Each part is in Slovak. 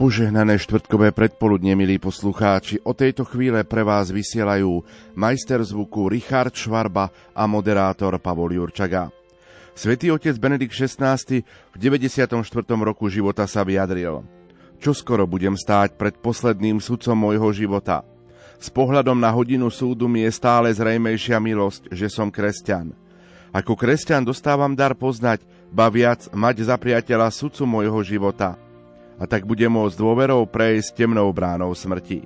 Požehnané štvrtkové predpoludne, milí poslucháči. O tejto chvíle pre vás vysielajú majster zvuku Richard Švarba a moderátor Pavol Jurčaga. Svetý otec Benedikt XVI v 94. roku života sa vyjadril. Čo skoro budem stáť pred posledným sudcom môjho života. S pohľadom na hodinu súdu mi je stále zrejmejšia milosť, že som kresťan. Ako kresťan dostávam dar poznať, ba viac mať za priateľa sudcu môjho života – a tak bude môcť dôverou prejsť temnou bránou smrti.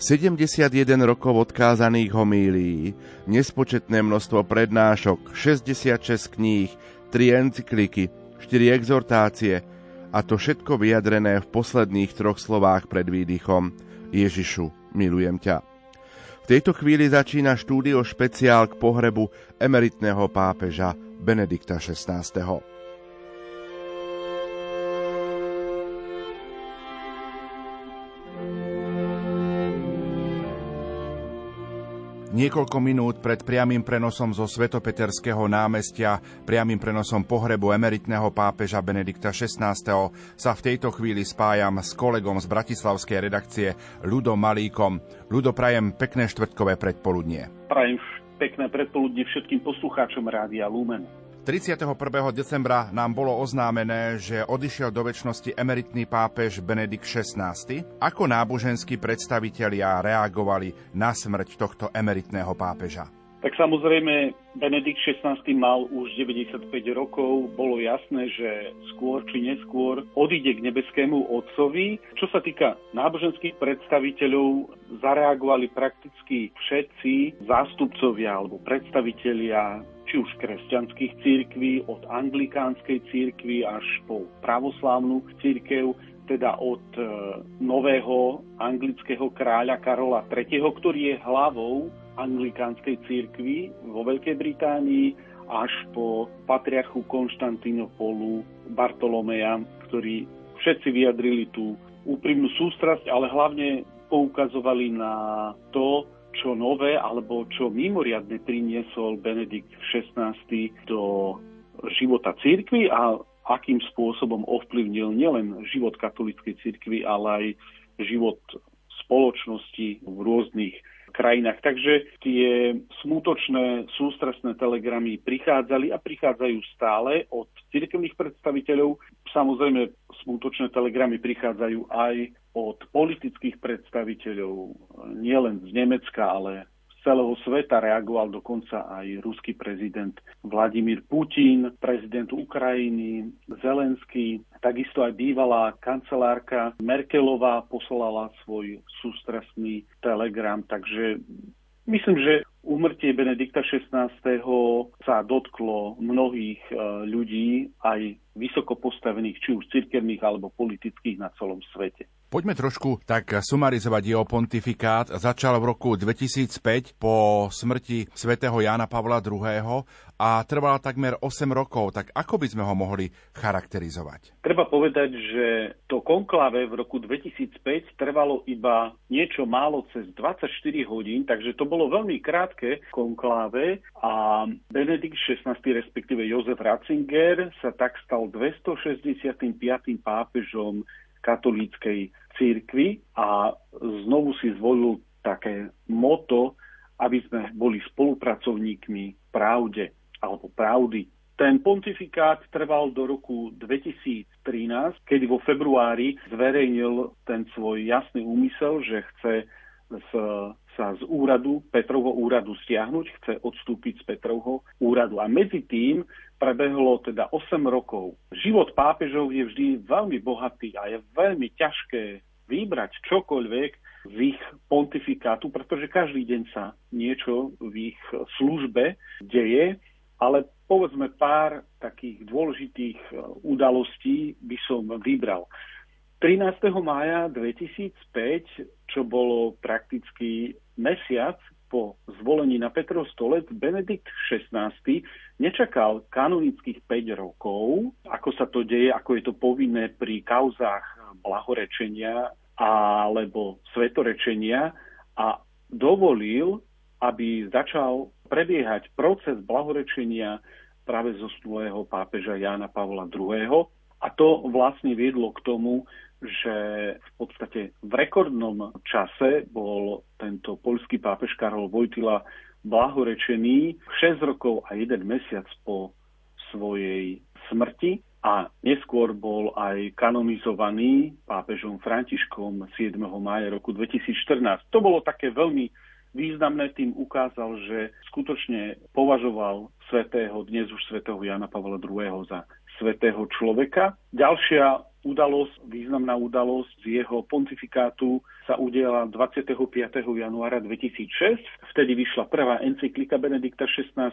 71 rokov odkázaných homílií, nespočetné množstvo prednášok, 66 kníh, 3 encykliky, 4 exhortácie a to všetko vyjadrené v posledných troch slovách pred výdychom Ježišu, milujem ťa. V tejto chvíli začína štúdio špeciál k pohrebu emeritného pápeža Benedikta XVI. Niekoľko minút pred priamým prenosom zo Svetopeterského námestia, priamým prenosom pohrebu emeritného pápeža Benedikta XVI. sa v tejto chvíli spájam s kolegom z bratislavskej redakcie Ľudom Malíkom. Ľudo, prajem pekné štvrtkové predpoludnie. Prajem pekné predpoludnie všetkým poslucháčom Rádia Lumen. 31. decembra nám bolo oznámené, že odišiel do väčšnosti emeritný pápež Benedikt XVI. Ako náboženskí predstavitelia reagovali na smrť tohto emeritného pápeža? Tak samozrejme, Benedikt XVI mal už 95 rokov. Bolo jasné, že skôr či neskôr odíde k nebeskému otcovi. Čo sa týka náboženských predstaviteľov, zareagovali prakticky všetci zástupcovia alebo predstavitelia či už kresťanských církví, od anglikánskej církvy až po pravoslávnu církev, teda od e, nového anglického kráľa Karola III., ktorý je hlavou anglikánskej církvy vo Veľkej Británii, až po patriarchu Konštantínopolu Bartolomeja, ktorí všetci vyjadrili tú úprimnú sústrasť, ale hlavne poukazovali na to, čo nové alebo čo mimoriadne priniesol Benedikt XVI do života církvy a akým spôsobom ovplyvnil nielen život katolíckej církvy, ale aj život spoločnosti v rôznych krajinách. Takže tie smutočné, sústresné telegramy prichádzali a prichádzajú stále od cirkevných predstaviteľov. Samozrejme, smutočné telegramy prichádzajú aj od politických predstaviteľov, nielen z Nemecka, ale celého sveta reagoval dokonca aj ruský prezident Vladimír Putin, prezident Ukrajiny, Zelenský, takisto aj bývalá kancelárka Merkelová poslala svoj sústresný telegram, takže myslím, že Úmrtie Benedikta XVI. sa dotklo mnohých e, ľudí, aj vysoko postavených, či už cirkevných alebo politických na celom svete. Poďme trošku tak sumarizovať jeho pontifikát. Začal v roku 2005 po smrti svätého Jána Pavla II. a trval takmer 8 rokov. Tak ako by sme ho mohli charakterizovať? Treba povedať, že to konklave v roku 2005 trvalo iba niečo málo cez 24 hodín, takže to bolo veľmi krátke konkláve a Benedikt XVI, respektíve Jozef Ratzinger sa tak stal 265. pápežom katolíckej církvy a znovu si zvolil také moto, aby sme boli spolupracovníkmi pravde alebo pravdy. Ten pontifikát trval do roku 2013, kedy vo februári zverejnil ten svoj jasný úmysel, že chce z, sa z úradu, Petrovho úradu stiahnuť, chce odstúpiť z Petrovho úradu. A medzi tým prebehlo teda 8 rokov. Život pápežov je vždy veľmi bohatý a je veľmi ťažké vybrať čokoľvek z ich pontifikátu, pretože každý deň sa niečo v ich službe deje, ale povedzme pár takých dôležitých udalostí by som vybral. 13. mája 2005, čo bolo prakticky mesiac po zvolení na Petrov stolec, Benedikt XVI nečakal kanonických 5 rokov, ako sa to deje, ako je to povinné pri kauzách blahorečenia alebo svetorečenia a dovolil, aby začal prebiehať proces blahorečenia práve zosnulého pápeža Jána Pavla II. A to vlastne viedlo k tomu, že v podstate v rekordnom čase bol tento poľský pápež Karol Vojtila blahorečený 6 rokov a 1 mesiac po svojej smrti a neskôr bol aj kanonizovaný pápežom Františkom 7. mája roku 2014. To bolo také veľmi významné, tým ukázal, že skutočne považoval svetého, dnes už svetého Jana Pavla II. za svetého človeka. Ďalšia udalosť, významná udalosť z jeho pontifikátu sa udiala 25. januára 2006. Vtedy vyšla prvá encyklika Benedikta XVI.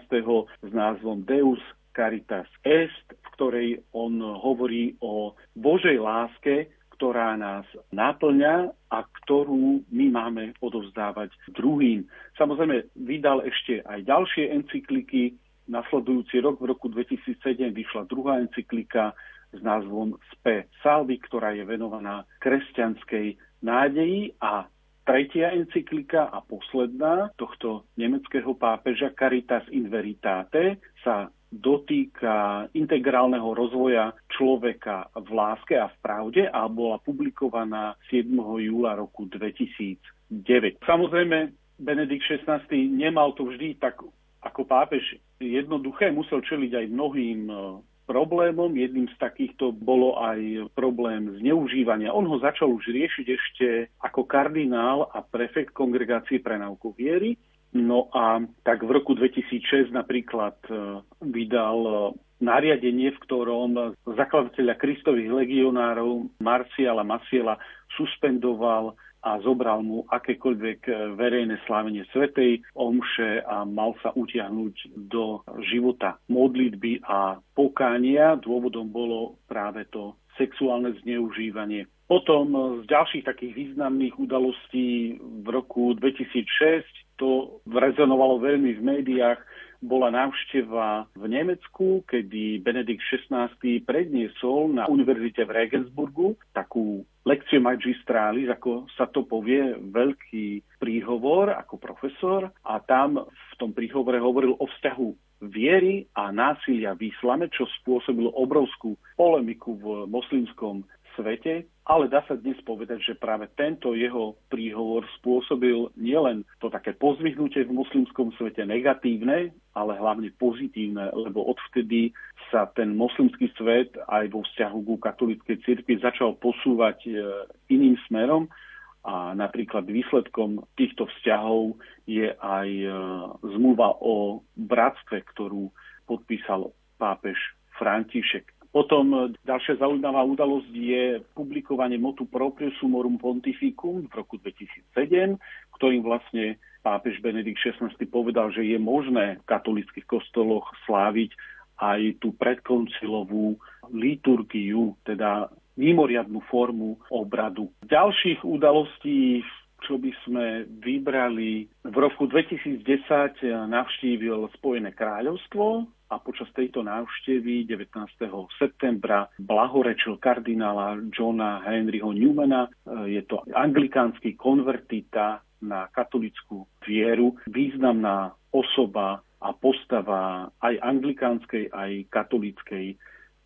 s názvom Deus Caritas Est, v ktorej on hovorí o Božej láske, ktorá nás náplňa a ktorú my máme odovzdávať druhým. Samozrejme, vydal ešte aj ďalšie encykliky. Nasledujúci rok, v roku 2007, vyšla druhá encyklika s názvom Spe Salvi, ktorá je venovaná kresťanskej nádeji a tretia encyklika a posledná tohto nemeckého pápeža Caritas in Veritate sa dotýka integrálneho rozvoja človeka v láske a v pravde a bola publikovaná 7. júla roku 2009. Samozrejme, Benedikt XVI nemal to vždy tak ako pápež jednoduché, musel čeliť aj mnohým e, problémom. Jedným z takýchto bolo aj problém zneužívania. On ho začal už riešiť ešte ako kardinál a prefekt kongregácie pre náuku viery No a tak v roku 2006 napríklad e, vydal e, nariadenie, v ktorom zakladateľa Kristových legionárov Marciala Masiela suspendoval a zobral mu akékoľvek e, verejné slávenie Svetej omše a mal sa utiahnuť do života modlitby a pokánia. Dôvodom bolo práve to sexuálne zneužívanie. Potom z ďalších takých významných udalostí v roku 2006 to rezonovalo veľmi v médiách, bola návšteva v Nemecku, kedy Benedikt XVI predniesol na univerzite v Regensburgu takú lekciu magistrális, ako sa to povie, veľký príhovor ako profesor. A tam v tom príhovore hovoril o vzťahu viery a násilia v islame, čo spôsobilo obrovskú polemiku v moslimskom svete, ale dá sa dnes povedať, že práve tento jeho príhovor spôsobil nielen to také pozvihnutie v moslimskom svete negatívne, ale hlavne pozitívne, lebo odvtedy sa ten moslimský svet aj vo vzťahu ku katolíckej cirkvi začal posúvať e, iným smerom a napríklad výsledkom týchto vzťahov je aj e, zmluva o bratstve, ktorú podpísal pápež František. Potom e, ďalšia zaujímavá udalosť je publikovanie motu proprio sumorum pontificum v roku 2007, ktorým vlastne pápež Benedikt XVI povedal, že je možné v katolických kostoloch sláviť aj tú predkoncilovú liturgiu, teda mimoriadnú formu obradu. Ďalších udalostí čo by sme vybrali. V roku 2010 navštívil Spojené kráľovstvo a počas tejto návštevy 19. septembra blahorečil kardinála Johna Henryho Newmana. Je to anglikánsky konvertita na katolickú vieru, významná osoba a postava aj anglikánskej, aj katolíckej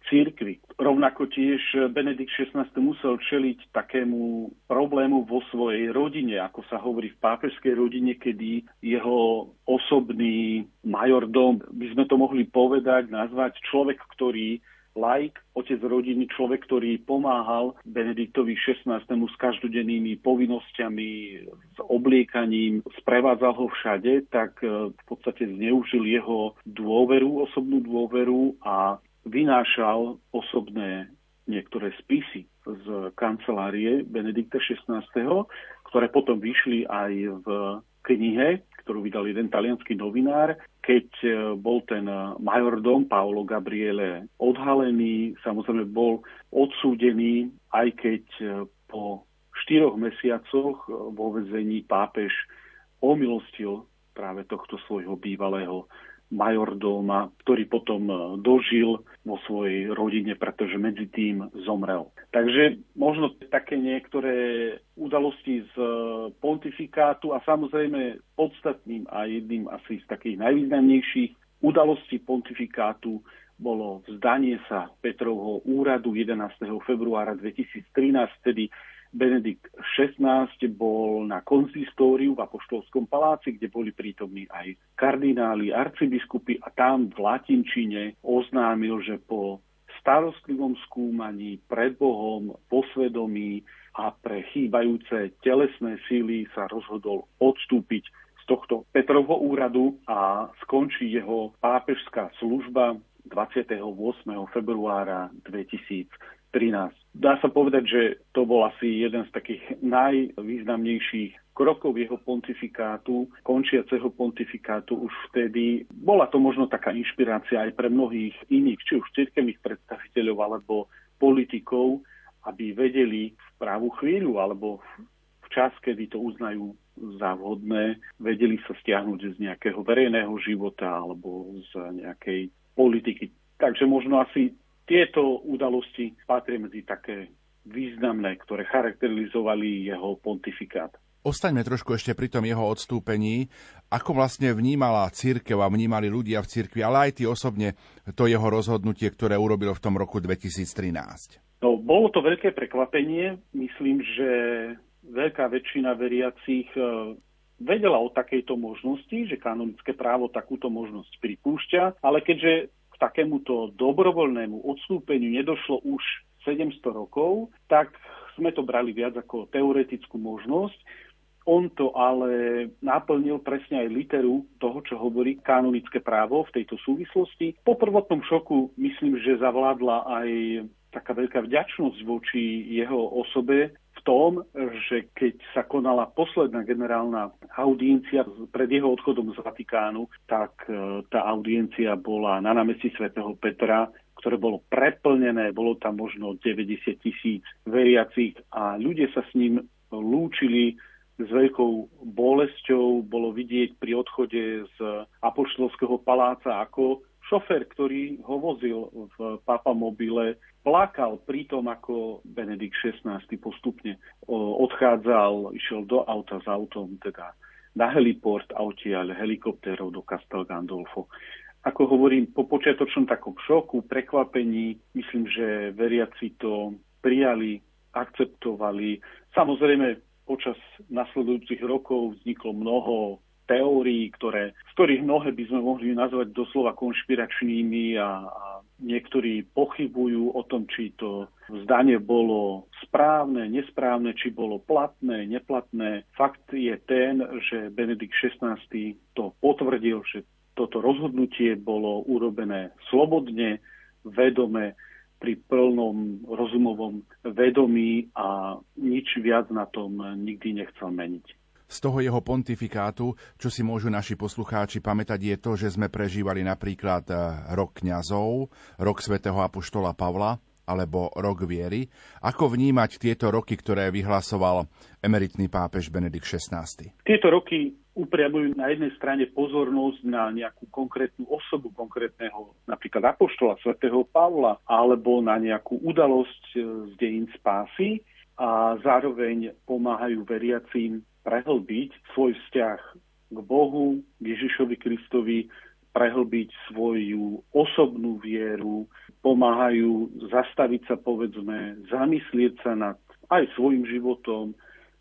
církvy. Rovnako tiež Benedikt XVI musel čeliť takému problému vo svojej rodine, ako sa hovorí v pápežskej rodine, kedy jeho osobný majordom, by sme to mohli povedať, nazvať človek, ktorý laik, otec rodiny, človek, ktorý pomáhal Benediktovi XVI. s každodennými povinnosťami, s obliekaním, sprevádzal ho všade, tak v podstate zneužil jeho dôveru, osobnú dôveru a vynášal osobné niektoré spisy z kancelárie Benedikta XVI, ktoré potom vyšli aj v knihe, ktorú vydal jeden talianský novinár, keď e, bol ten majordom Paolo Gabriele odhalený, samozrejme bol odsúdený, aj keď e, po štyroch mesiacoch e, vo vezení pápež omilostil práve tohto svojho bývalého majordóma, ktorý potom e, dožil vo svojej rodine, pretože medzi tým zomrel. Takže možno také niektoré udalosti z e, pontifikátu a samozrejme podstatným a jedným asi z takých najvýznamnejších udalostí pontifikátu bolo vzdanie sa Petrovho úradu 11. februára 2013, vtedy Benedikt XVI bol na konzistóriu v Apoštolskom paláci, kde boli prítomní aj kardináli, arcibiskupy a tam v latinčine oznámil, že po starostlivom skúmaní pred Bohom, posvedomí a pre chýbajúce telesné síly sa rozhodol odstúpiť z tohto Petrovho úradu a skončí jeho pápežská služba 28. februára 2013. Dá sa povedať, že to bol asi jeden z takých najvýznamnejších krokov jeho pontifikátu, končiaceho pontifikátu už vtedy. Bola to možno taká inšpirácia aj pre mnohých iných, či už cirkevných predstaviteľov alebo politikov, aby vedeli v právú chvíľu alebo v čas, kedy to uznajú za vhodné, vedeli sa stiahnuť z nejakého verejného života alebo z nejakej politiky. Takže možno asi tieto udalosti patria medzi také významné, ktoré charakterizovali jeho pontifikát. Ostaňme trošku ešte pri tom jeho odstúpení. Ako vlastne vnímala církev a vnímali ľudia v církvi, ale aj ty osobne, to jeho rozhodnutie, ktoré urobil v tom roku 2013? No, bolo to veľké prekvapenie. Myslím, že veľká väčšina veriacich e, vedela o takejto možnosti, že kanonické právo takúto možnosť pripúšťa, ale keďže takémuto dobrovoľnému odstúpeniu nedošlo už 700 rokov, tak sme to brali viac ako teoretickú možnosť. On to ale naplnil presne aj literu toho, čo hovorí kanonické právo v tejto súvislosti. Po prvotnom šoku myslím, že zavládla aj taká veľká vďačnosť voči jeho osobe tom, že keď sa konala posledná generálna audiencia pred jeho odchodom z Vatikánu, tak e, tá audiencia bola na námestí svätého Petra, ktoré bolo preplnené, bolo tam možno 90 tisíc veriacich a ľudia sa s ním lúčili s veľkou bolesťou. Bolo vidieť pri odchode z Apoštolského paláca, ako šofér, ktorý ho vozil v papamobile, plakal pri tom, ako Benedikt XVI postupne odchádzal, išiel do auta s autom, teda na heliport a odtiaľ helikoptérov do Castel Gandolfo. Ako hovorím, po počiatočnom takom šoku, prekvapení, myslím, že veriaci to prijali, akceptovali. Samozrejme, počas nasledujúcich rokov vzniklo mnoho teórií, ktoré, z ktorých mnohé by sme mohli nazvať doslova konšpiračnými a, a niektorí pochybujú o tom, či to zdanie bolo správne, nesprávne, či bolo platné, neplatné. Fakt je ten, že Benedikt XVI to potvrdil, že toto rozhodnutie bolo urobené slobodne, vedome, pri plnom rozumovom vedomí a nič viac na tom nikdy nechcel meniť. Z toho jeho pontifikátu, čo si môžu naši poslucháči pamätať, je to, že sme prežívali napríklad eh, rok kňazov, rok svätého Apoštola Pavla, alebo rok viery. Ako vnímať tieto roky, ktoré vyhlasoval emeritný pápež Benedikt XVI? Tieto roky upriamujú na jednej strane pozornosť na nejakú konkrétnu osobu konkrétneho, napríklad apoštola svätého Pavla, alebo na nejakú udalosť e, z dejín spásy a zároveň pomáhajú veriacím prehlbiť svoj vzťah k Bohu, k Ježišovi Kristovi, prehlbiť svoju osobnú vieru, pomáhajú zastaviť sa, povedzme, zamyslieť sa nad aj svojim životom,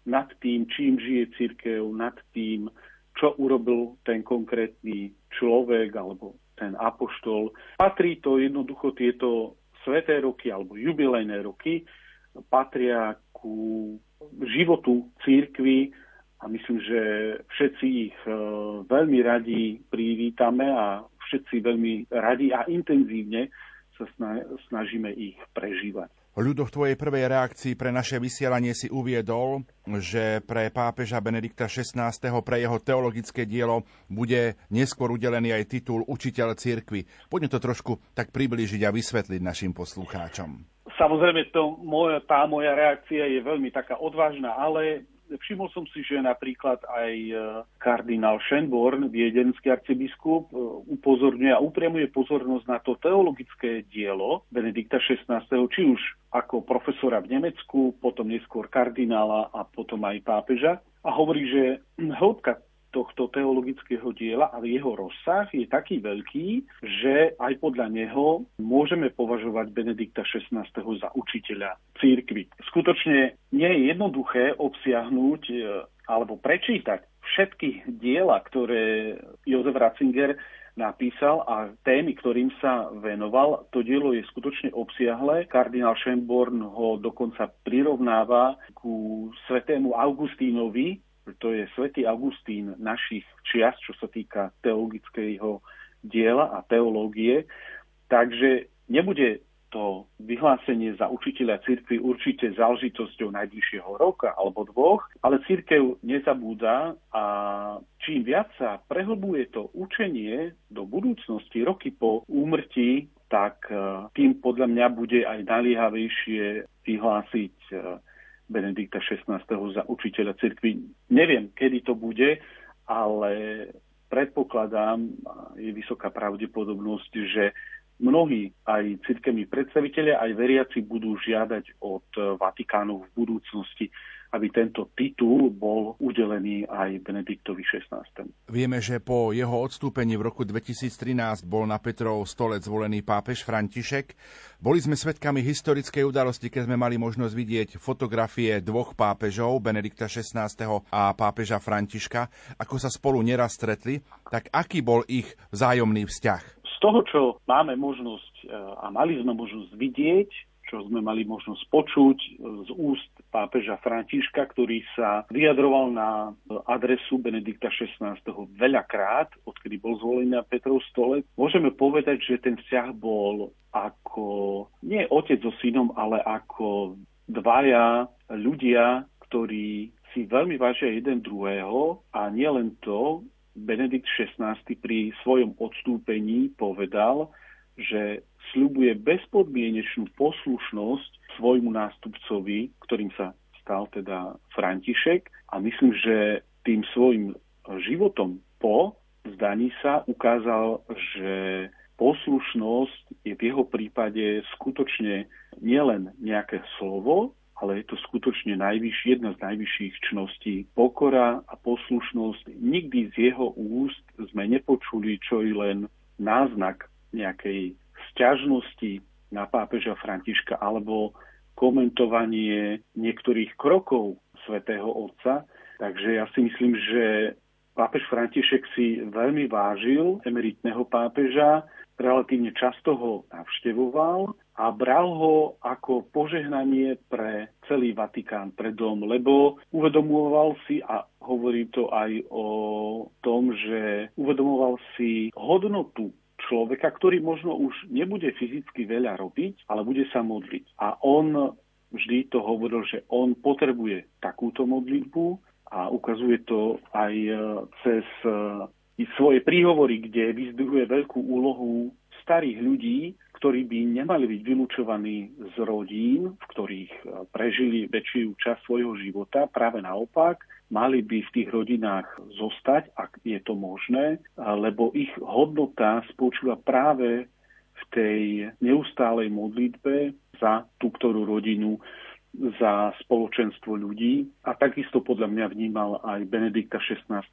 nad tým, čím žije církev, nad tým, čo urobil ten konkrétny človek alebo ten apoštol. Patrí to jednoducho tieto sveté roky alebo jubilejné roky, patria ku životu církvy a myslím, že všetci ich e, veľmi radi privítame a všetci veľmi radi a intenzívne sa snažíme ich prežívať. Ľudo, v tvojej prvej reakcii pre naše vysielanie si uviedol, že pre pápeža Benedikta XVI. pre jeho teologické dielo bude neskôr udelený aj titul Učiteľ cirkvi. Poďme to trošku tak priblížiť a vysvetliť našim poslucháčom. Samozrejme, to moja, tá moja reakcia je veľmi taká odvážna, ale všimol som si, že napríklad aj e, kardinál Schönborn, viedenský arcibiskup, e, upozorňuje a upriamuje pozornosť na to teologické dielo Benedikta XVI, či už ako profesora v Nemecku, potom neskôr kardinála a potom aj pápeža. A hovorí, že hĺbka tohto teologického diela, ale jeho rozsah je taký veľký, že aj podľa neho môžeme považovať Benedikta XVI. za učiteľa církvy. Skutočne nie je jednoduché obsiahnuť e, alebo prečítať všetky diela, ktoré Jozef Ratzinger napísal a témy, ktorým sa venoval, to dielo je skutočne obsiahle. Kardinál Schönborn ho dokonca prirovnáva ku svetému Augustínovi, to je svätý Augustín našich čias, čo sa týka teologického diela a teológie. Takže nebude to vyhlásenie za učiteľa cirkvi určite záležitosťou najbližšieho roka alebo dvoch, ale cirkev nezabúda a čím viac sa prehlbuje to učenie do budúcnosti, roky po úmrtí, tak e, tým podľa mňa bude aj naliehavejšie vyhlásiť e, Benedikta XVI. za učiteľa cirkvi. Neviem, kedy to bude, ale predpokladám, je vysoká pravdepodobnosť, že mnohí aj cirkevní predstavitelia, aj veriaci budú žiadať od Vatikánu v budúcnosti aby tento titul bol udelený aj Benediktovi XVI. Vieme, že po jeho odstúpení v roku 2013 bol na Petrov stole zvolený pápež František. Boli sme svedkami historickej udalosti, keď sme mali možnosť vidieť fotografie dvoch pápežov, Benedikta XVI. a pápeža Františka, ako sa spolu neraz stretli. Tak aký bol ich vzájomný vzťah? Z toho, čo máme možnosť e, a mali sme možnosť vidieť, čo sme mali možnosť počuť z úst pápeža Františka, ktorý sa vyjadroval na adresu Benedikta XVI. veľakrát, odkedy bol zvolený na Petrov stole. Môžeme povedať, že ten vzťah bol ako nie otec so synom, ale ako dvaja ľudia, ktorí si veľmi vážia jeden druhého a nielen to, Benedikt XVI pri svojom odstúpení povedal, že sľubuje bezpodmienečnú poslušnosť svojmu nástupcovi, ktorým sa stal teda František a myslím, že tým svojim životom po zdaní sa ukázal, že poslušnosť je v jeho prípade skutočne nielen nejaké slovo, ale je to skutočne najvyšší, jedna z najvyšších čností. Pokora a poslušnosť. Nikdy z jeho úst sme nepočuli čo i len náznak nejakej sťažnosti na pápeža Františka alebo komentovanie niektorých krokov svätého Otca. Takže ja si myslím, že pápež František si veľmi vážil emeritného pápeža, relatívne často ho navštevoval a bral ho ako požehnanie pre celý Vatikán, pre dom, lebo uvedomoval si, a hovorí to aj o tom, že uvedomoval si hodnotu človeka, ktorý možno už nebude fyzicky veľa robiť, ale bude sa modliť. A on vždy to hovoril, že on potrebuje takúto modlitbu a ukazuje to aj e, cez e, svoje príhovory, kde vyzdvihuje veľkú úlohu starých ľudí, ktorí by nemali byť vylúčovaní z rodín, v ktorých e, prežili väčšiu časť svojho života. Práve naopak, mali by v tých rodinách zostať, ak je to možné, lebo ich hodnota spočíva práve v tej neustálej modlitbe za tú ktorú rodinu, za spoločenstvo ľudí. A takisto podľa mňa vnímal aj Benedikta XVI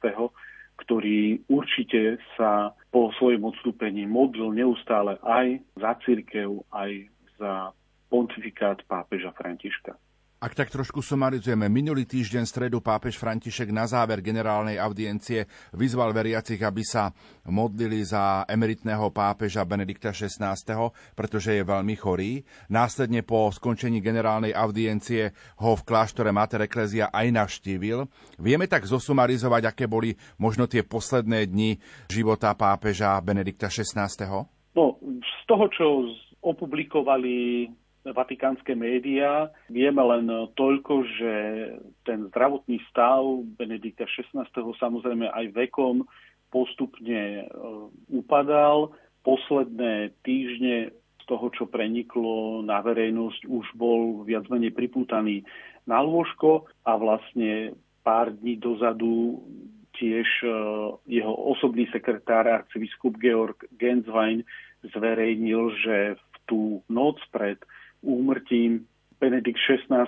ktorý určite sa po svojom odstúpení modlil neustále aj za církev, aj za pontifikát pápeža Františka. Ak tak trošku sumarizujeme, minulý týždeň stredu pápež František na záver generálnej audiencie vyzval veriacich, aby sa modlili za emeritného pápeža Benedikta XVI, pretože je veľmi chorý. Následne po skončení generálnej audiencie ho v kláštore Mater Ecclesia aj navštívil. Vieme tak zosumarizovať, aké boli možno tie posledné dni života pápeža Benedikta XVI? No, z toho, čo opublikovali vatikánske médiá. Vieme len toľko, že ten zdravotný stav Benedikta XVI. samozrejme aj vekom postupne e, upadal. Posledné týždne z toho, čo preniklo na verejnosť, už bol viac menej pripútaný na lôžko a vlastne pár dní dozadu tiež e, jeho osobný sekretár arcibiskup Georg Genswein zverejnil, že v tú noc pred úmrtím Benedikt XVI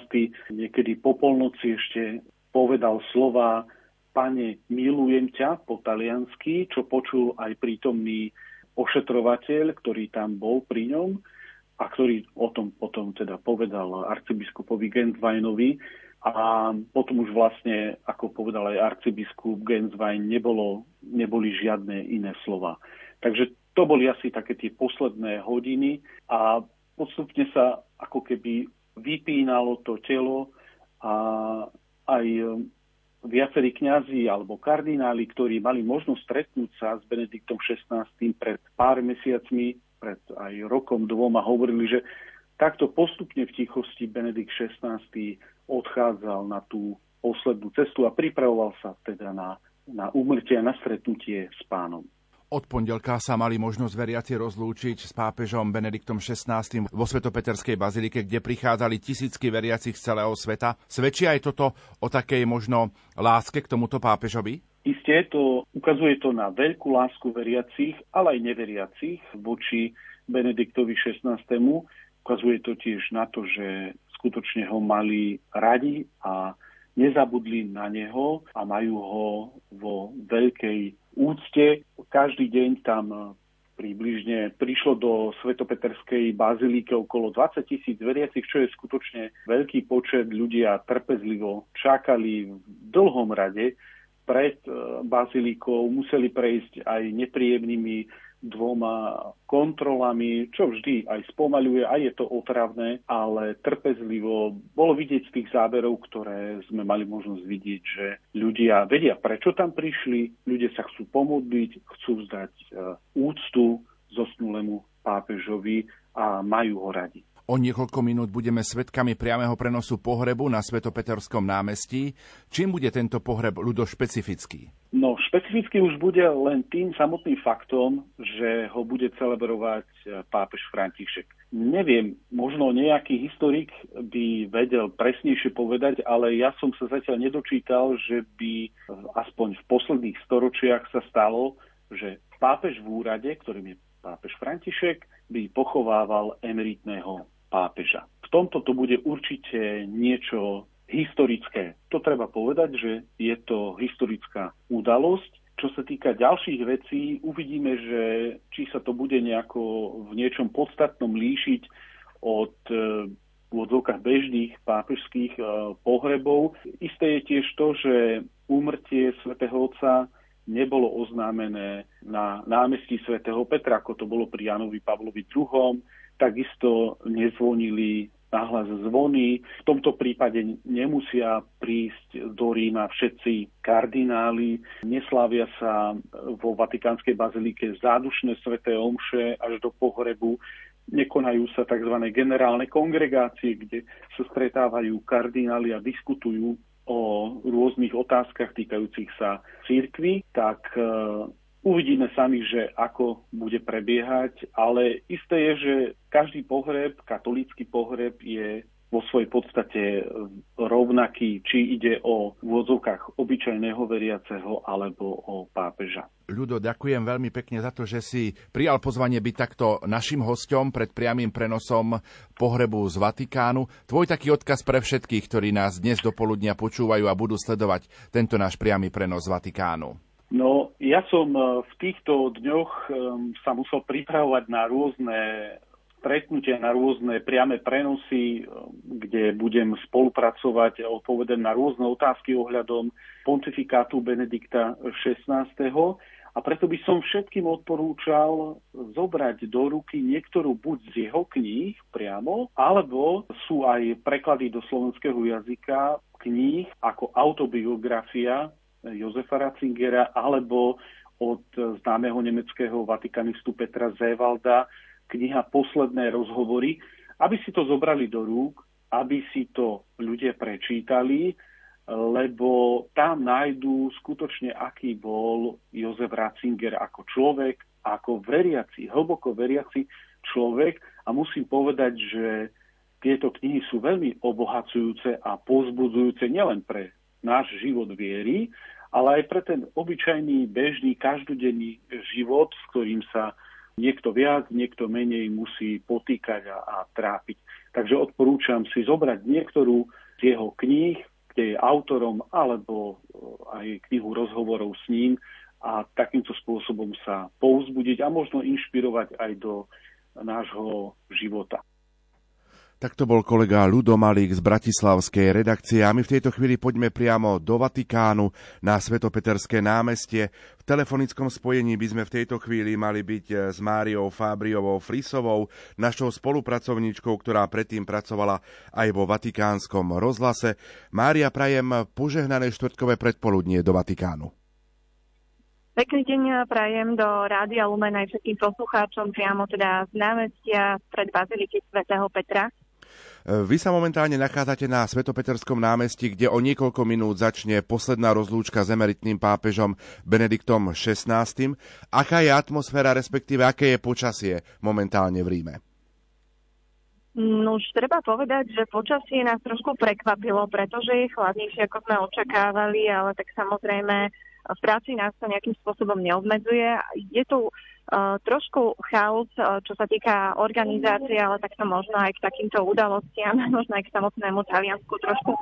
niekedy po polnoci ešte povedal slova Pane, milujem ťa po taliansky, čo počul aj prítomný ošetrovateľ, ktorý tam bol pri ňom a ktorý o tom potom teda povedal arcibiskupovi Gensweinovi. A potom už vlastne, ako povedal aj arcibiskup Genswein, nebolo, neboli žiadne iné slova. Takže to boli asi také tie posledné hodiny a postupne sa ako keby vypínalo to telo a aj viacerí kňazi alebo kardináli, ktorí mali možnosť stretnúť sa s Benediktom XVI pred pár mesiacmi, pred aj rokom, dvoma, hovorili, že takto postupne v tichosti Benedikt XVI odchádzal na tú poslednú cestu a pripravoval sa teda na, na úmrtie a na stretnutie s pánom. Od pondelka sa mali možnosť veriaci rozlúčiť s pápežom Benediktom XVI vo Svetopeterskej bazilike, kde prichádzali tisícky veriacich z celého sveta. Svedčí aj toto o takej možno láske k tomuto pápežovi? Isté, to ukazuje to na veľkú lásku veriacich, ale aj neveriacich voči Benediktovi XVI. Ukazuje to tiež na to, že skutočne ho mali radi a nezabudli na neho a majú ho vo veľkej úcte. Každý deň tam e, približne prišlo do Svetopeterskej bazilíky okolo 20 tisíc veriacich, čo je skutočne veľký počet. Ľudia trpezlivo čakali v dlhom rade pred e, bazilikou, museli prejsť aj nepríjemnými dvoma kontrolami, čo vždy aj spomaľuje, aj je to otravné, ale trpezlivo bolo vidieť z tých záberov, ktoré sme mali možnosť vidieť, že ľudia vedia, prečo tam prišli, ľudia sa chcú pomodliť, chcú vzdať e, úctu zosnulému pápežovi a majú ho radi. O niekoľko minút budeme svetkami priameho prenosu pohrebu na Svetopeterskom námestí. Čím bude tento pohreb ľudo špecifický? No, špecificky už bude len tým samotným faktom, že ho bude celebrovať e, pápež František. Neviem, možno nejaký historik by vedel presnejšie povedať, ale ja som sa zatiaľ nedočítal, že by aspoň v posledných storočiach sa stalo, že pápež v úrade, ktorým je pápež František, by pochovával emeritného pápeža. V tomto to bude určite niečo historické. To treba povedať, že je to historická udalosť. Čo sa týka ďalších vecí, uvidíme, že či sa to bude nejako v niečom podstatnom líšiť od e, v odzvukách bežných pápežských e, pohrebov. Isté je tiež to, že úmrtie svätého Otca nebolo oznámené na námestí svätého Petra, ako to bolo pri Janovi Pavlovi II takisto nezvonili nahlas zvony. V tomto prípade nemusia prísť do Ríma všetci kardináli. Neslávia sa vo Vatikánskej bazilike zádušné sveté omše až do pohrebu. Nekonajú sa tzv. generálne kongregácie, kde sa stretávajú kardináli a diskutujú o rôznych otázkach týkajúcich sa církvy, tak Uvidíme sami, že ako bude prebiehať, ale isté je, že každý pohreb, katolícky pohreb je vo svojej podstate rovnaký, či ide o vôzovkách obyčajného veriaceho alebo o pápeža. Ľudo, ďakujem veľmi pekne za to, že si prijal pozvanie byť takto našim hostom pred priamým prenosom pohrebu z Vatikánu. Tvoj taký odkaz pre všetkých, ktorí nás dnes do poludnia počúvajú a budú sledovať tento náš priamy prenos z Vatikánu. No, ja som e, v týchto dňoch um, sa musel pripravovať na rôzne stretnutia, na rôzne priame prenosy, kde budem spolupracovať a odpovedať na rôzne otázky ohľadom pontifikátu Benedikta XVI. A preto by som všetkým odporúčal zobrať do ruky niektorú buď z jeho kníh priamo, alebo sú aj preklady do slovenského jazyka kníh ako autobiografia Jozefa Ratzingera alebo od známeho nemeckého vatikanistu Petra Zévalda kniha Posledné rozhovory, aby si to zobrali do rúk, aby si to ľudia prečítali, lebo tam nájdú skutočne, aký bol Jozef Ratzinger ako človek, ako veriaci, hlboko veriaci človek. A musím povedať, že tieto knihy sú veľmi obohacujúce a pozbudzujúce nielen pre náš život viery, ale aj pre ten obyčajný, bežný, každodenný život, s ktorým sa niekto viac, niekto menej musí potýkať a, a trápiť. Takže odporúčam si zobrať niektorú z jeho kníh, kde je autorom, alebo aj knihu rozhovorov s ním a takýmto spôsobom sa pouzbudiť a možno inšpirovať aj do nášho života. Tak to bol kolega Ludo Malík z Bratislavskej redakcie a my v tejto chvíli poďme priamo do Vatikánu na Svetopeterské námestie. V telefonickom spojení by sme v tejto chvíli mali byť eh, s Máriou Fábriovou Frisovou, našou spolupracovníčkou, ktorá predtým pracovala aj vo Vatikánskom rozhlase. Mária, prajem požehnané štvrtkové predpoludnie do Vatikánu. Pekný deň prajem do Rádia Lumen aj všetkým poslucháčom priamo teda z námestia pred Baziliky svätého Petra. Vy sa momentálne nachádzate na Svetopeterskom námestí, kde o niekoľko minút začne posledná rozlúčka s emeritným pápežom Benediktom XVI. Aká je atmosféra, respektíve aké je počasie momentálne v Ríme? No už treba povedať, že počasie nás trošku prekvapilo, pretože je chladnejšie, ako sme očakávali, ale tak samozrejme v práci nás to nejakým spôsobom neobmedzuje. Je tu uh, trošku chaos, uh, čo sa týka organizácie, ale tak to možno aj k takýmto udalostiam, možno aj k samotnému Taliansku trošku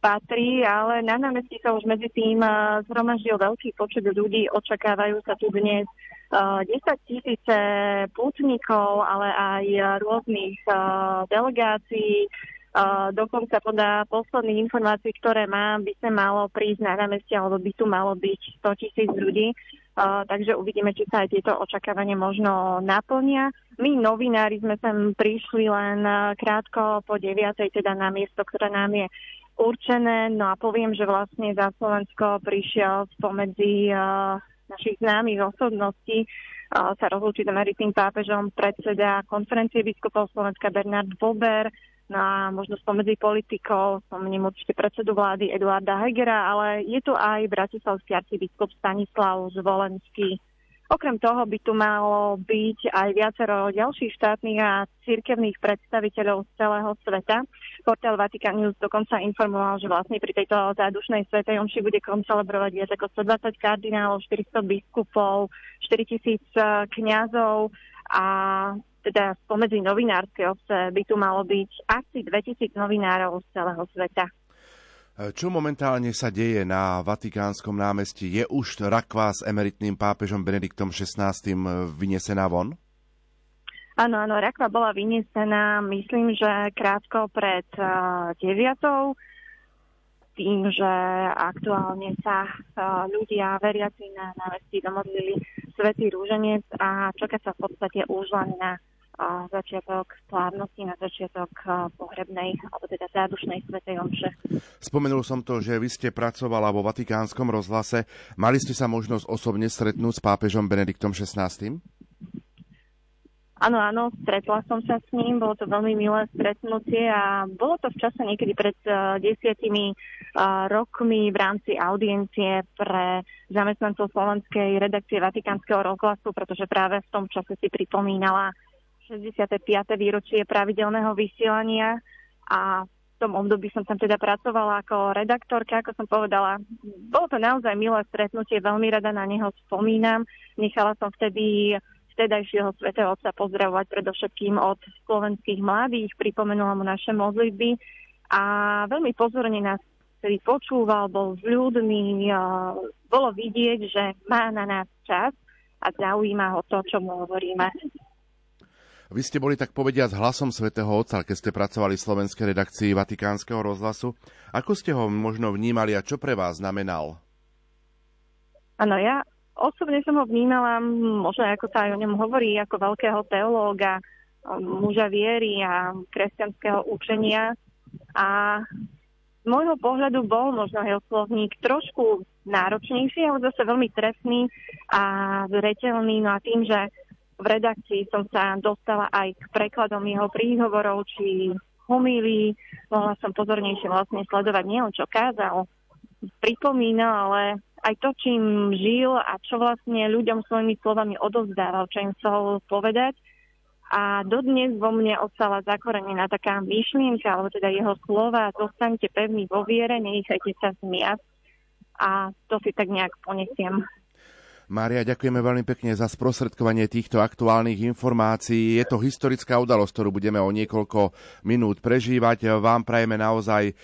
patrí, ale na námestí sa už medzi tým uh, zhromaždil veľký počet ľudí. Očakávajú sa tu dnes uh, 10 tisíce pútnikov, ale aj rôznych delegácií, Dokonca podľa posledných informácií, ktoré mám, by sa malo prísť na námestie, alebo by tu malo byť 100 tisíc ľudí. Uh, takže uvidíme, či sa aj tieto očakávania možno naplnia. My, novinári, sme sem prišli len krátko po 9. teda na miesto, ktoré nám je určené. No a poviem, že vlastne za Slovensko prišiel spomedzi uh, našich známych osobností sa rozlúčiť s emeritným pápežom predseda konferencie biskupov Slovenska Bernard Bober, na možno spomedzi politikov, spomeniem určite predsedu vlády Eduarda Hegera, ale je tu aj bratislavský arcibiskup Stanislav Zvolenský. Okrem toho by tu malo byť aj viacero ďalších štátnych a cirkevných predstaviteľov z celého sveta. Portál Vatican News dokonca informoval, že vlastne pri tejto zádušnej svetej omši bude koncelebrovať viac ako 120 kardinálov, 400 biskupov, 4000 kňazov a teda spomedzi novinárskej obce by tu malo byť asi 2000 novinárov z celého sveta. Čo momentálne sa deje na Vatikánskom námestí? Je už rakva s emeritným pápežom Benediktom XVI vyniesená von? Áno, áno, rakva bola vyniesená, myslím, že krátko pred uh, 9 tým, že aktuálne sa uh, ľudia veriaci na námestí domodlili Svetý rúženec a čaká sa v podstate už len na začiatok slávnosti, na začiatok pohrebnej, alebo teda zádušnej svetej omše. Spomenul som to, že vy ste pracovala vo Vatikánskom rozhlase. Mali ste sa možnosť osobne stretnúť s pápežom Benediktom XVI? Áno, áno, stretla som sa s ním, bolo to veľmi milé stretnutie a bolo to v čase niekedy pred uh, desiatimi uh, rokmi v rámci audiencie pre zamestnancov slovenskej redakcie Vatikánskeho rozhlasu, pretože práve v tom čase si pripomínala 65. výročie pravidelného vysielania a v tom období som tam teda pracovala ako redaktorka, ako som povedala. Bolo to naozaj milé stretnutie, veľmi rada na neho spomínam. Nechala som vtedy vtedajšieho svetého otca pozdravovať predovšetkým od slovenských mladých, pripomenula mu naše modlitby a veľmi pozorne nás ktorý počúval, bol vľúdny, bolo vidieť, že má na nás čas a zaujíma ho to, čo mu hovoríme. Vy ste boli tak povediať hlasom svätého Otca, keď ste pracovali v slovenskej redakcii Vatikánskeho rozhlasu. Ako ste ho možno vnímali a čo pre vás znamenal? Áno, ja osobne som ho vnímala, možno ako sa aj o ňom hovorí, ako veľkého teológa, muža viery a kresťanského učenia. A z môjho pohľadu bol možno jeho slovník trošku náročnejší, ale zase veľmi trestný a zretelný. No a tým, že v redakcii som sa dostala aj k prekladom jeho príhovorov či homílí. Mohla som pozornejšie vlastne sledovať nielen čo kázal, pripomínal, ale aj to, čím žil a čo vlastne ľuďom svojimi slovami odovzdával, čo im chcel povedať. A dodnes vo mne ostala zakorenená taká myšlienka, alebo teda jeho slova, zostaňte pevní vo viere, nenechajte sa zmiať. A to si tak nejak ponesiem Mária, ďakujeme veľmi pekne za sprostredkovanie týchto aktuálnych informácií. Je to historická udalosť, ktorú budeme o niekoľko minút prežívať. Vám prajeme naozaj e,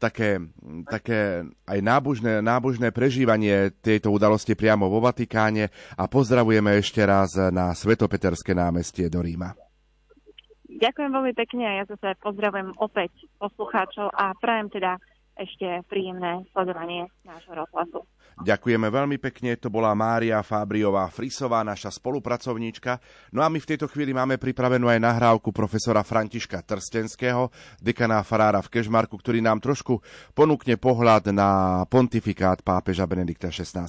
také, také aj nábožné, nábožné prežívanie tejto udalosti priamo vo Vatikáne a pozdravujeme ešte raz na Svetopeterské námestie do Ríma. Ďakujem veľmi pekne a ja zase pozdravujem opäť poslucháčov a prajem teda ešte príjemné sledovanie nášho rozhlasu. Ďakujeme veľmi pekne, to bola Mária Fábriová Frisová, naša spolupracovníčka. No a my v tejto chvíli máme pripravenú aj nahrávku profesora Františka Trstenského, dekana farára v Kežmarku, ktorý nám trošku ponúkne pohľad na pontifikát pápeža Benedikta XVI.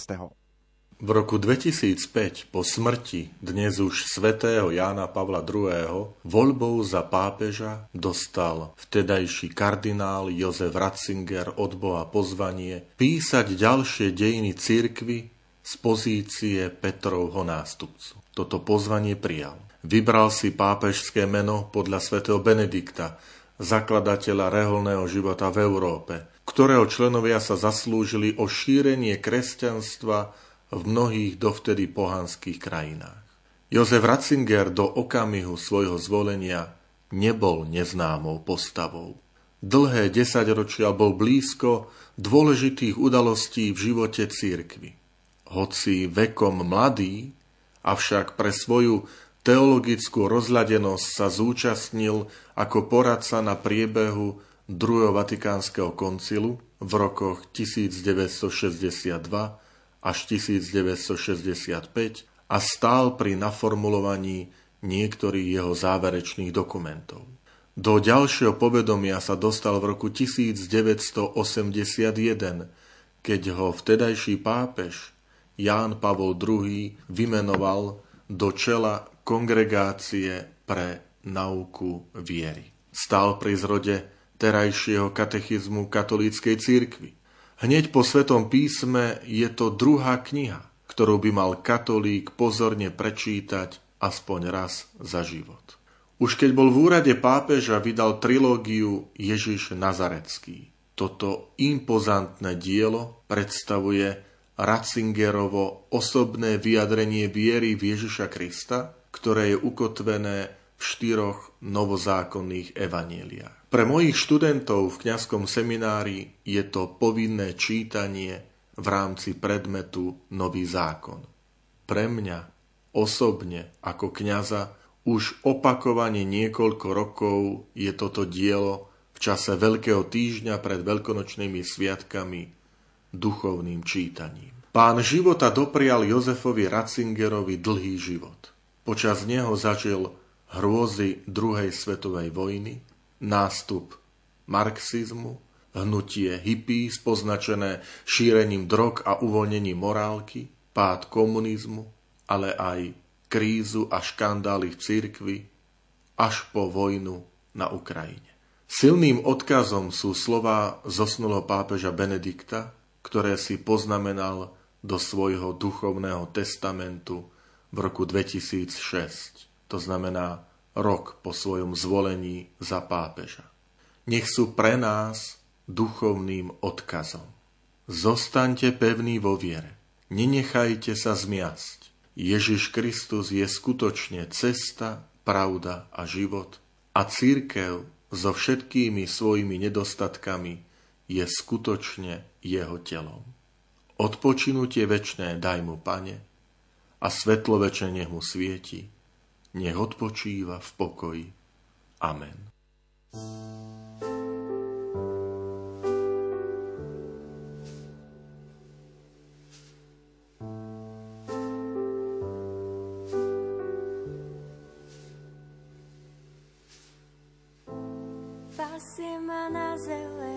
V roku 2005 po smrti dnes už svätého Jána Pavla II. voľbou za pápeža dostal vtedajší kardinál Jozef Ratzinger od Boha pozvanie písať ďalšie dejiny cirkvy z pozície Petrovho nástupcu. Toto pozvanie prijal. Vybral si pápežské meno podľa svätého Benedikta, zakladateľa reholného života v Európe, ktorého členovia sa zaslúžili o šírenie kresťanstva v mnohých dovtedy pohanských krajinách. Jozef Ratzinger do okamihu svojho zvolenia nebol neznámou postavou. Dlhé desaťročia bol blízko dôležitých udalostí v živote církvy. Hoci vekom mladý, avšak pre svoju teologickú rozladenosť sa zúčastnil ako poradca na priebehu druhého Vatikánskeho koncilu v rokoch 1962 až 1965 a stál pri naformulovaní niektorých jeho záverečných dokumentov. Do ďalšieho povedomia sa dostal v roku 1981, keď ho vtedajší pápež Ján Pavol II vymenoval do čela kongregácie pre nauku viery. Stál pri zrode terajšieho katechizmu katolíckej církvy. Hneď po Svetom písme je to druhá kniha, ktorú by mal katolík pozorne prečítať aspoň raz za život. Už keď bol v úrade pápeža, vydal trilógiu Ježiš Nazarecký. Toto impozantné dielo predstavuje Ratzingerovo osobné vyjadrenie viery v Ježiša Krista, ktoré je ukotvené v štyroch novozákonných evanieliách. Pre mojich študentov v kňazskom seminári je to povinné čítanie v rámci predmetu Nový zákon. Pre mňa osobne ako kňaza už opakovane niekoľko rokov je toto dielo v čase Veľkého týždňa pred veľkonočnými sviatkami duchovným čítaním. Pán života doprial Jozefovi Ratzingerovi dlhý život. Počas neho zažil hrôzy druhej svetovej vojny, nástup marxizmu, hnutie hippies poznačené šírením drog a uvoľnením morálky, pád komunizmu, ale aj krízu a škandály v cirkvi, až po vojnu na Ukrajine. Silným odkazom sú slova zosnulého pápeža Benedikta, ktoré si poznamenal do svojho duchovného testamentu v roku 2006. To znamená rok po svojom zvolení za pápeža. Nech sú pre nás duchovným odkazom. Zostaňte pevní vo viere. Nenechajte sa zmiasť. Ježiš Kristus je skutočne cesta, pravda a život a církev so všetkými svojimi nedostatkami je skutočne jeho telom. Odpočinutie večné daj mu, Pane, a svetlo večné nech mu svieti, nech odpočíva v pokoji. Amen. Pasie ma na zelených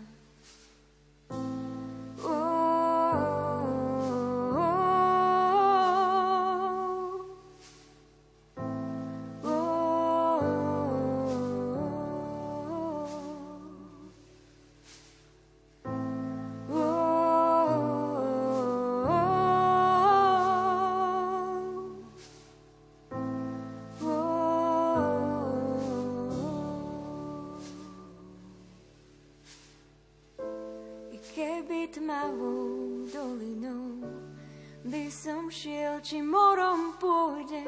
šiel, či morom pôjdem,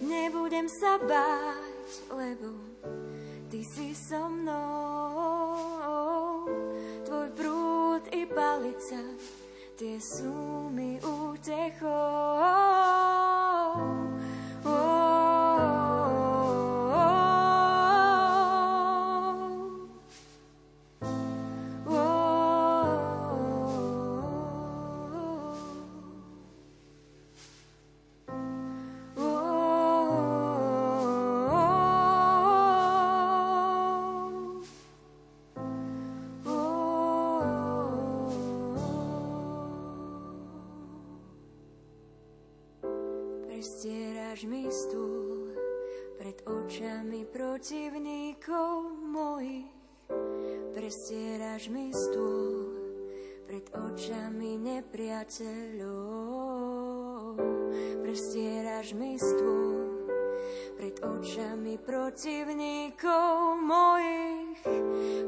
nebudem sa báť, lebo ty si so mnou. Tvoj prúd i palica, tie sú mi útechou. Protivníkov mojich. Prestieraš mi stôl pred očami nepriateľov. Prestieraš mi stôl pred očami protivníkov mojich.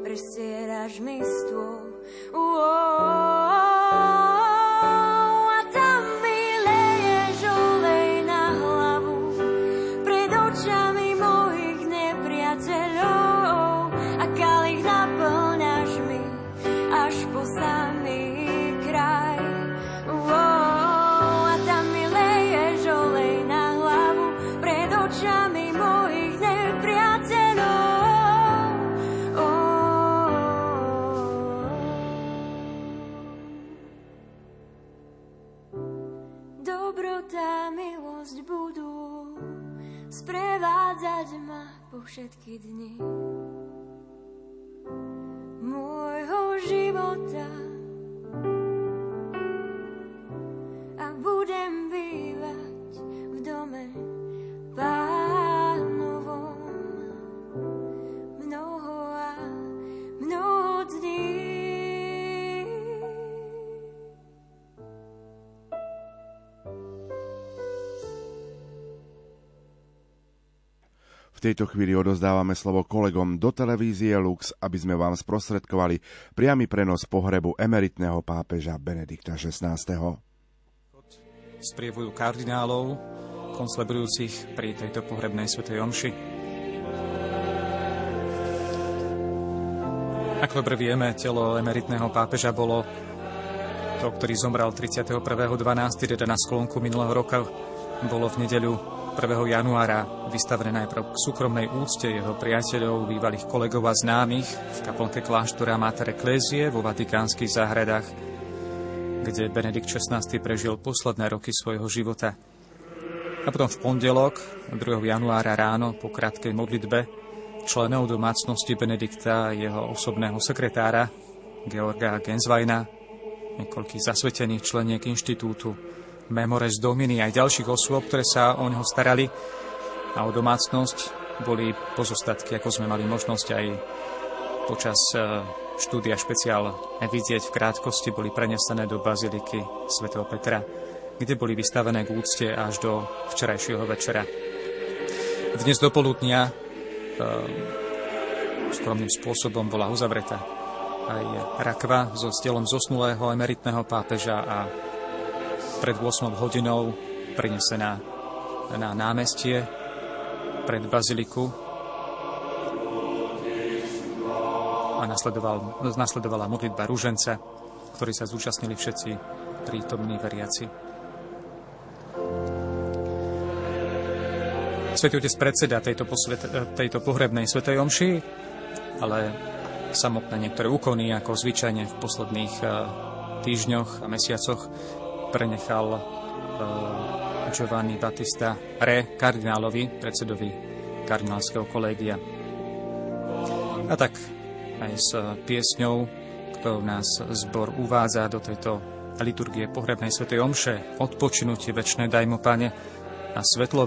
Prestieraš mi stôl. Uo, sprevádzať všetky dni môjho života. Tejto chvíli odozdávame slovo kolegom do televízie Lux, aby sme vám sprostredkovali priamy prenos pohrebu emeritného pápeža Benedikta XVI. Sprievujú kardinálov, koncelebujúcich pri tejto pohrebnej svetej omši. Ako dobre vieme, telo emeritného pápeža bolo to, ktorý zomrel 31.12., teda na sklonku minulého roka, bolo v nedeľu 1. januára vystavené najprv k súkromnej úcte jeho priateľov, bývalých kolegov a známych v kaplnke kláštora Mater Ecclesiae vo vatikánskych záhradách, kde Benedikt XVI prežil posledné roky svojho života. A potom v pondelok, 2. januára ráno, po krátkej modlitbe, členov domácnosti Benedikta a jeho osobného sekretára Georga Gensweina, niekoľkých zasvetených členiek inštitútu, Memores Dominy aj ďalších osôb, ktoré sa o neho starali a o domácnosť boli pozostatky, ako sme mali možnosť aj počas e, štúdia špeciál vidieť v krátkosti, boli prenesené do baziliky svätého Petra, kde boli vystavené k úcte až do včerajšieho večera. Dnes do poludnia e, skromným spôsobom bola uzavretá aj rakva so stelom zosnulého emeritného pápeža a pred 8 hodinou prinesená na námestie pred baziliku a nasledoval, nasledovala modlitba rúženca, ktorí sa zúčastnili všetci prítomní veriaci. Svetý Otec predseda tejto, posvet, tejto pohrebnej Svetej Omši, ale samotné niektoré úkony, ako zvyčajne v posledných eh, týždňoch a mesiacoch, prenechal uh, Giovanni Battista Re kardinálovi, predsedovi kardinálskeho kolégia. A tak aj s piesňou, ktorou nás zbor uvádza do tejto liturgie pohrebnej svetej omše, odpočinutie večné dajmo, Pane, a svetlo